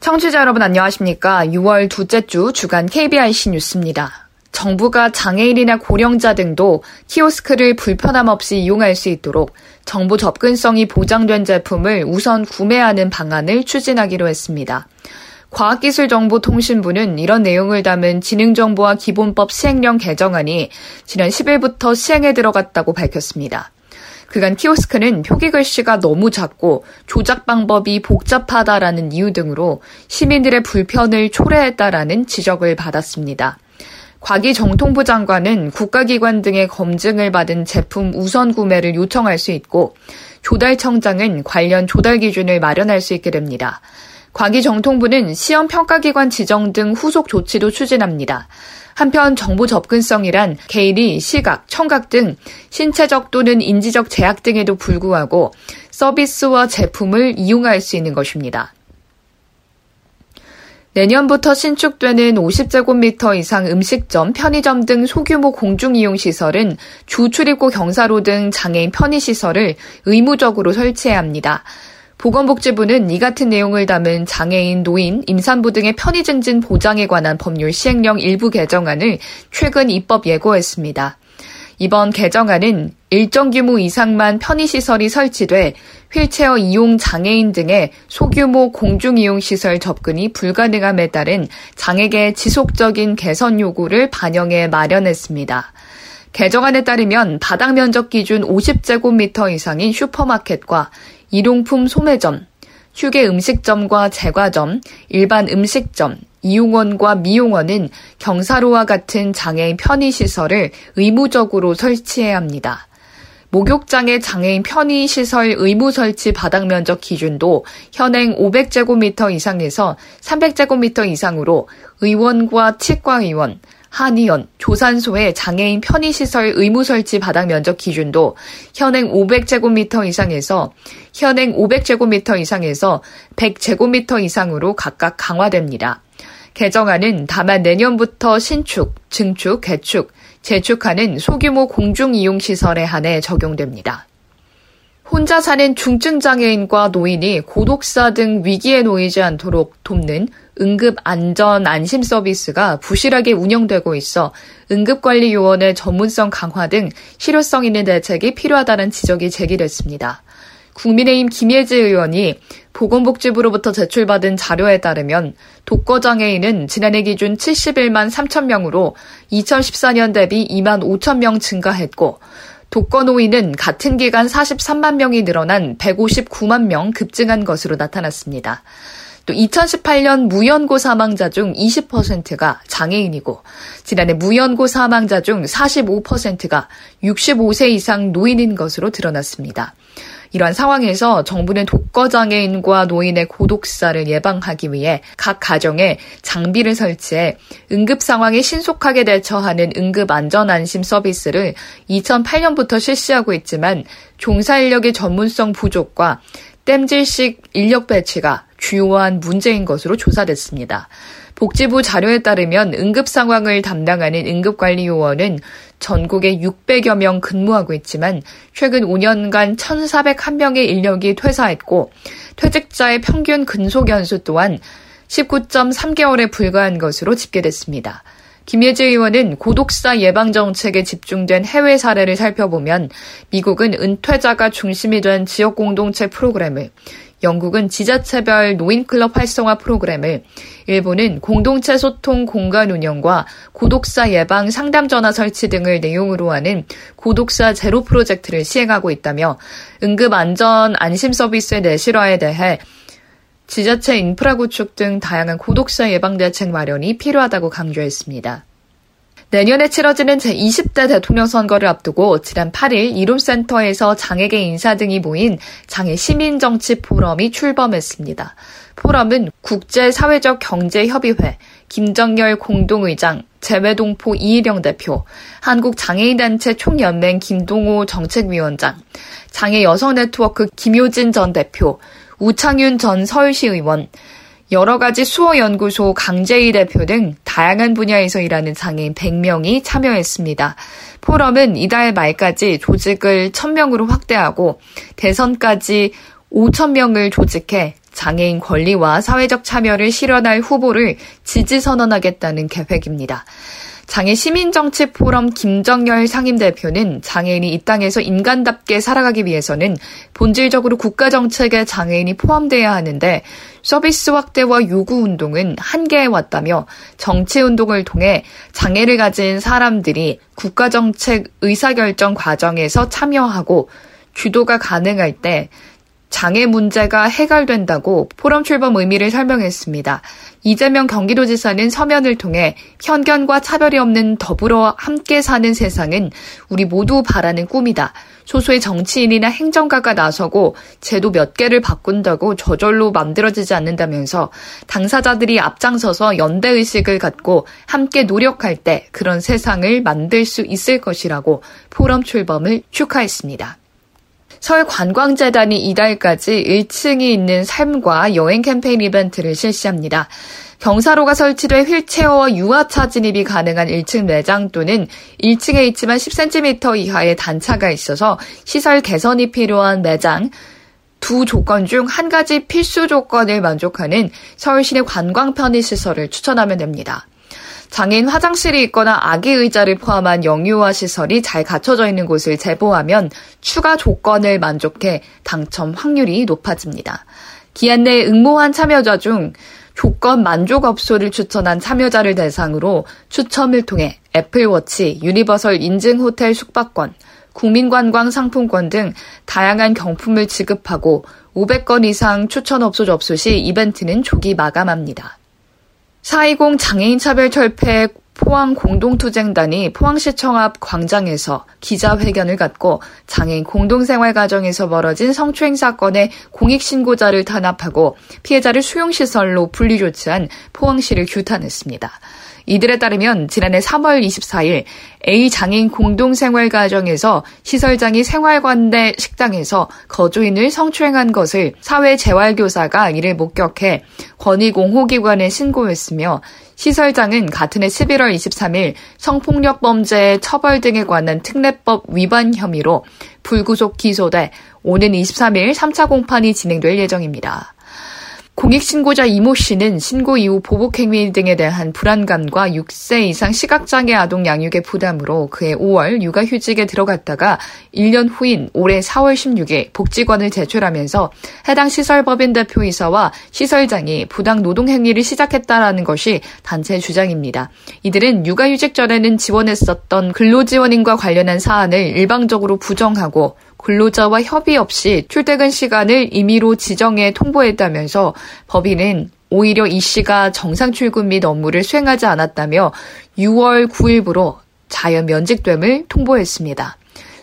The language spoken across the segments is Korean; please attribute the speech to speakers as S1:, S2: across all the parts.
S1: 청취자 여러분 안녕하십니까. 6월 둘째 주 주간 KBIC 뉴스입니다. 정부가 장애인이나 고령자 등도 키오스크를 불편함 없이 이용할 수 있도록 정부 접근성이 보장된 제품을 우선 구매하는 방안을 추진하기로 했습니다. 과학기술정보통신부는 이런 내용을 담은 지능정보와 기본법 시행령 개정안이 지난 10일부터 시행에 들어갔다고 밝혔습니다. 그간 키오스크는 표기 글씨가 너무 작고 조작 방법이 복잡하다라는 이유 등으로 시민들의 불편을 초래했다라는 지적을 받았습니다. 과기 정통부 장관은 국가기관 등의 검증을 받은 제품 우선 구매를 요청할 수 있고 조달청장은 관련 조달 기준을 마련할 수 있게 됩니다. 과기정통부는 시험평가기관 지정 등 후속 조치도 추진합니다. 한편 정보 접근성이란 개인이 시각, 청각 등 신체적 또는 인지적 제약 등에도 불구하고 서비스와 제품을 이용할 수 있는 것입니다. 내년부터 신축되는 50제곱미터 이상 음식점, 편의점 등 소규모 공중이용시설은 주 출입구 경사로 등 장애인 편의시설을 의무적으로 설치해야 합니다. 보건복지부는 이 같은 내용을 담은 장애인, 노인, 임산부 등의 편의 증진 보장에 관한 법률 시행령 일부 개정안을 최근 입법 예고했습니다. 이번 개정안은 일정 규모 이상만 편의시설이 설치돼 휠체어 이용 장애인 등의 소규모 공중이용시설 접근이 불가능함에 따른 장애계 지속적인 개선 요구를 반영해 마련했습니다. 개정안에 따르면 바닥 면적 기준 50제곱미터 이상인 슈퍼마켓과 일용품 소매점, 휴게 음식점과 제과점, 일반 음식점, 이용원과 미용원은 경사로와 같은 장애인 편의시설을 의무적으로 설치해야 합니다. 목욕장의 장애인 편의시설 의무 설치 바닥 면적 기준도 현행 500제곱미터 이상에서 300제곱미터 이상으로 의원과 치과의원, 한의원, 조산소의 장애인 편의시설 의무 설치 바닥 면적 기준도 현행 500제곱미터 이상에서 현행 500제곱미터 이상에서 100제곱미터 이상으로 각각 강화됩니다. 개정안은 다만 내년부터 신축, 증축, 개축, 재축하는 소규모 공중이용시설에 한해 적용됩니다. 혼자 사는 중증장애인과 노인이 고독사 등 위기에 놓이지 않도록 돕는 응급 안전 안심 서비스가 부실하게 운영되고 있어 응급관리 요원의 전문성 강화 등 실효성 있는 대책이 필요하다는 지적이 제기됐습니다. 국민의힘 김예지 의원이 보건복지부로부터 제출받은 자료에 따르면 독거장애인은 지난해 기준 71만 3천 명으로 2014년 대비 2만 5천 명 증가했고 독거노인은 같은 기간 43만 명이 늘어난 159만 명 급증한 것으로 나타났습니다. 또 2018년 무연고 사망자 중 20%가 장애인이고 지난해 무연고 사망자 중 45%가 65세 이상 노인인 것으로 드러났습니다. 이러한 상황에서 정부는 독거장애인과 노인의 고독사를 예방하기 위해 각 가정에 장비를 설치해 응급 상황에 신속하게 대처하는 응급 안전 안심 서비스를 2008년부터 실시하고 있지만 종사 인력의 전문성 부족과 땜질식 인력 배치가 주요한 문제인 것으로 조사됐습니다. 복지부 자료에 따르면 응급 상황을 담당하는 응급관리요원은 전국에 600여 명 근무하고 있지만 최근 5년간 1,401명의 인력이 퇴사했고 퇴직자의 평균 근속 연수 또한 19.3개월에 불과한 것으로 집계됐습니다. 김예지 의원은 고독사 예방 정책에 집중된 해외 사례를 살펴보면 미국은 은퇴자가 중심이 된 지역 공동체 프로그램을 영국은 지자체별 노인클럽 활성화 프로그램을, 일본은 공동체 소통 공간 운영과 고독사 예방 상담 전화 설치 등을 내용으로 하는 고독사 제로 프로젝트를 시행하고 있다며 응급 안전 안심 서비스의 내실화에 대해 지자체 인프라 구축 등 다양한 고독사 예방 대책 마련이 필요하다고 강조했습니다. 내년에 치러지는 제20대 대통령 선거를 앞두고 지난 8일 이룸센터에서 장애계 인사 등이 모인 장애 시민 정치 포럼이 출범했습니다. 포럼은 국제사회적 경제협의회, 김정열 공동의장, 재외동포 이희령 대표, 한국장애인단체 총연맹 김동호 정책위원장, 장애 여성 네트워크 김효진 전 대표, 우창윤 전 서울시 의원, 여러 가지 수호연구소 강재희 대표 등 다양한 분야에서 일하는 장애인 100명이 참여했습니다. 포럼은 이달 말까지 조직을 1000명으로 확대하고 대선까지 5,000명을 조직해 장애인 권리와 사회적 참여를 실현할 후보를 지지 선언하겠다는 계획입니다. 장애 시민정치 포럼 김정열 상임대표는 장애인이 이 땅에서 인간답게 살아가기 위해서는 본질적으로 국가 정책에 장애인이 포함돼야 하는데 서비스 확대와 요구 운동은 한계에 왔다며 정치 운동을 통해 장애를 가진 사람들이 국가 정책 의사결정 과정에서 참여하고 주도가 가능할 때 장애 문제가 해결된다고 포럼 출범 의미를 설명했습니다. 이재명 경기도지사는 서면을 통해 편견과 차별이 없는 더불어 함께 사는 세상은 우리 모두 바라는 꿈이다. 소수의 정치인이나 행정가가 나서고 제도 몇 개를 바꾼다고 저절로 만들어지지 않는다면서 당사자들이 앞장서서 연대의식을 갖고 함께 노력할 때 그런 세상을 만들 수 있을 것이라고 포럼 출범을 축하했습니다. 서울 관광재단이 이달까지 1층이 있는 삶과 여행 캠페인 이벤트를 실시합니다. 경사로가 설치돼 휠체어와 유아차 진입이 가능한 1층 매장 또는 1층에 있지만 10cm 이하의 단차가 있어서 시설 개선이 필요한 매장, 두 조건 중 한 가지 필수 조건을 만족하는 서울시내 관광 편의시설을 추천하면 됩니다. 장애인 화장실이 있거나 아기 의자를 포함한 영유아 시설이 잘 갖춰져 있는 곳을 제보하면 추가 조건을 만족해 당첨 확률이 높아집니다. 기한 내 응모한 참여자 중 조건 만족 업소를 추천한 참여자를 대상으로 추첨을 통해 애플워치, 유니버설 인증 호텔 숙박권, 국민관광 상품권 등 다양한 경품을 지급하고 500건 이상 추천 업소 접수 시 이벤트는 조기 마감합니다. 4.20 장애인 차별 철폐 포항 공동투쟁단이 포항시청 앞 광장에서 기자회견을 갖고 장애인 공동생활 과정에서 벌어진 성추행 사건의 공익신고자를 탄압하고 피해자를 수용시설로 분리조치한 포항시를 규탄했습니다. 이들에 따르면 지난해 3월 24일 A 장애인 공동생활 과정에서 시설장이 생활관 내 식당에서 거주인을 성추행한 것을 사회재활교사가 이를 목격해 권익옹호기관에 신고했으며 시설장은 같은 해 11월 23일 성폭력 범죄 처벌 등에 관한 특례법 위반 혐의로 불구속 기소돼 오는 23일 3차 공판이 진행될 예정입니다. 공익신고자 이모 씨는 신고 이후 보복행위 등에 대한 불안감과 6세 이상 시각장애 아동 양육의 부담으로 그해 5월 육아휴직에 들어갔다가 1년 후인 올해 4월 16일 복지관을 제출하면서 해당 시설 법인 대표이사와 시설장이 부당 노동행위를 시작했다라는 것이 단체 주장입니다. 이들은 육아휴직 전에는 지원했었던 근로지원인과 관련한 사안을 일방적으로 부정하고 근로자와 협의 없이 출퇴근 시간을 임의로 지정해 통보했다면서 법인은 오히려 이 씨가 정상 출근 및 업무를 수행하지 않았다며 6월 9일부로 자연 면직됨을 통보했습니다.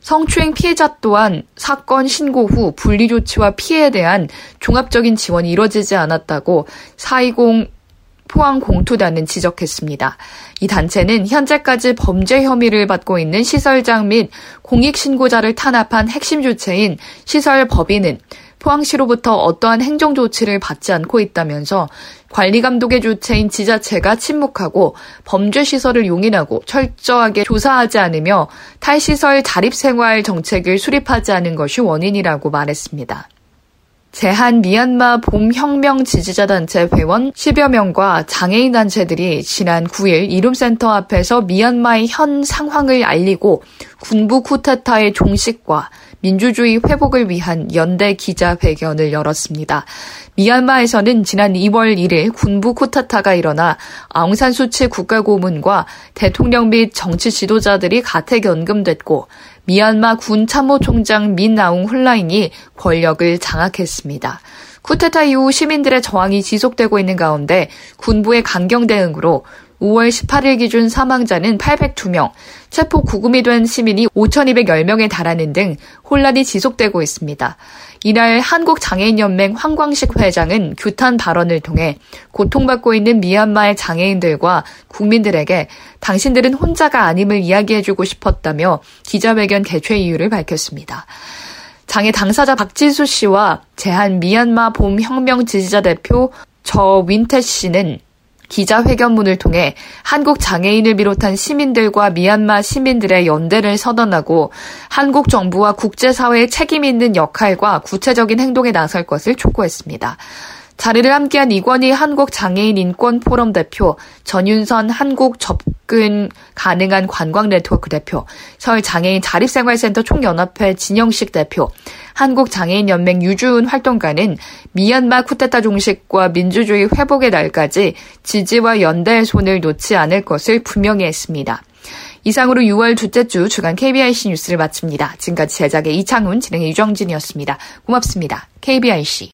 S1: 성추행 피해자 또한 사건 신고 후 분리 조치와 피해에 대한 종합적인 지원이 이뤄지지 않았다고 420 포항 공투단은 지적했습니다. 이 단체는 현재까지 범죄 혐의를 받고 있는 시설장 및 공익신고자를 탄압한 핵심 주체인 시설 법인은 포항시로부터 어떠한 행정 조치를 받지 않고 있다면서 관리 감독의 주체인 지자체가 침묵하고 범죄 시설을 용인하고 철저하게 조사하지 않으며 탈시설 자립 생활 정책을 수립하지 않은 것이 원인이라고 말했습니다. 제한 미얀마 봄혁명 지지자 단체 회원 10여 명과 장애인 단체들이 지난 9일 이룸센터 앞에서 미얀마의 현 상황을 알리고 군부 쿠데타의 종식과 민주주의 회복을 위한 연대 기자회견을 열었습니다. 미얀마에서는 지난 2월 1일 군부 쿠타타가 일어나 아웅산 수치 국가고문과 대통령 및 정치 지도자들이 가택 연금됐고 미얀마 군 참모총장 민나웅 훌라인이 권력을 장악했습니다. 쿠데타 이후 시민들의 저항이 지속되고 있는 가운데 군부의 강경 대응으로 5월 18일 기준 사망자는 802명, 체포 구금이 된 시민이 5,210명에 달하는 등 혼란이 지속되고 있습니다. 이날 한국장애인연맹 황광식 회장은 규탄 발언을 통해 고통받고 있는 미얀마의 장애인들과 국민들에게 당신들은 혼자가 아님을 이야기해주고 싶었다며 기자회견 개최 이유를 밝혔습니다. 장애 당사자 박진수 씨와 제한 미얀마 봄혁명 지지자 대표 저 윈태 씨는 기자회견문을 통해 한국 장애인을 비롯한 시민들과 미얀마 시민들의 연대를 선언하고 한국 정부와 국제사회의 책임 있는 역할과 구체적인 행동에 나설 것을 촉구했습니다. 자리를 함께한 이권희 한국장애인 인권포럼 대표, 전윤선 한국 접근 가능한 관광 네트워크 대표, 서울장애인 자립생활센터 총연합회 진영식 대표, 한국장애인연맹 유주은 활동가는 미얀마 쿠데타 종식과 민주주의 회복의 날까지 지지와 연대의 손을 놓지 않을 것을 분명히 했습니다. 이상으로 6월 둘째 주 주간 KBIC 뉴스를 마칩니다. 지금까지 제작의 이창훈, 진행의 유정진이었습니다. 고맙습니다. KBIC.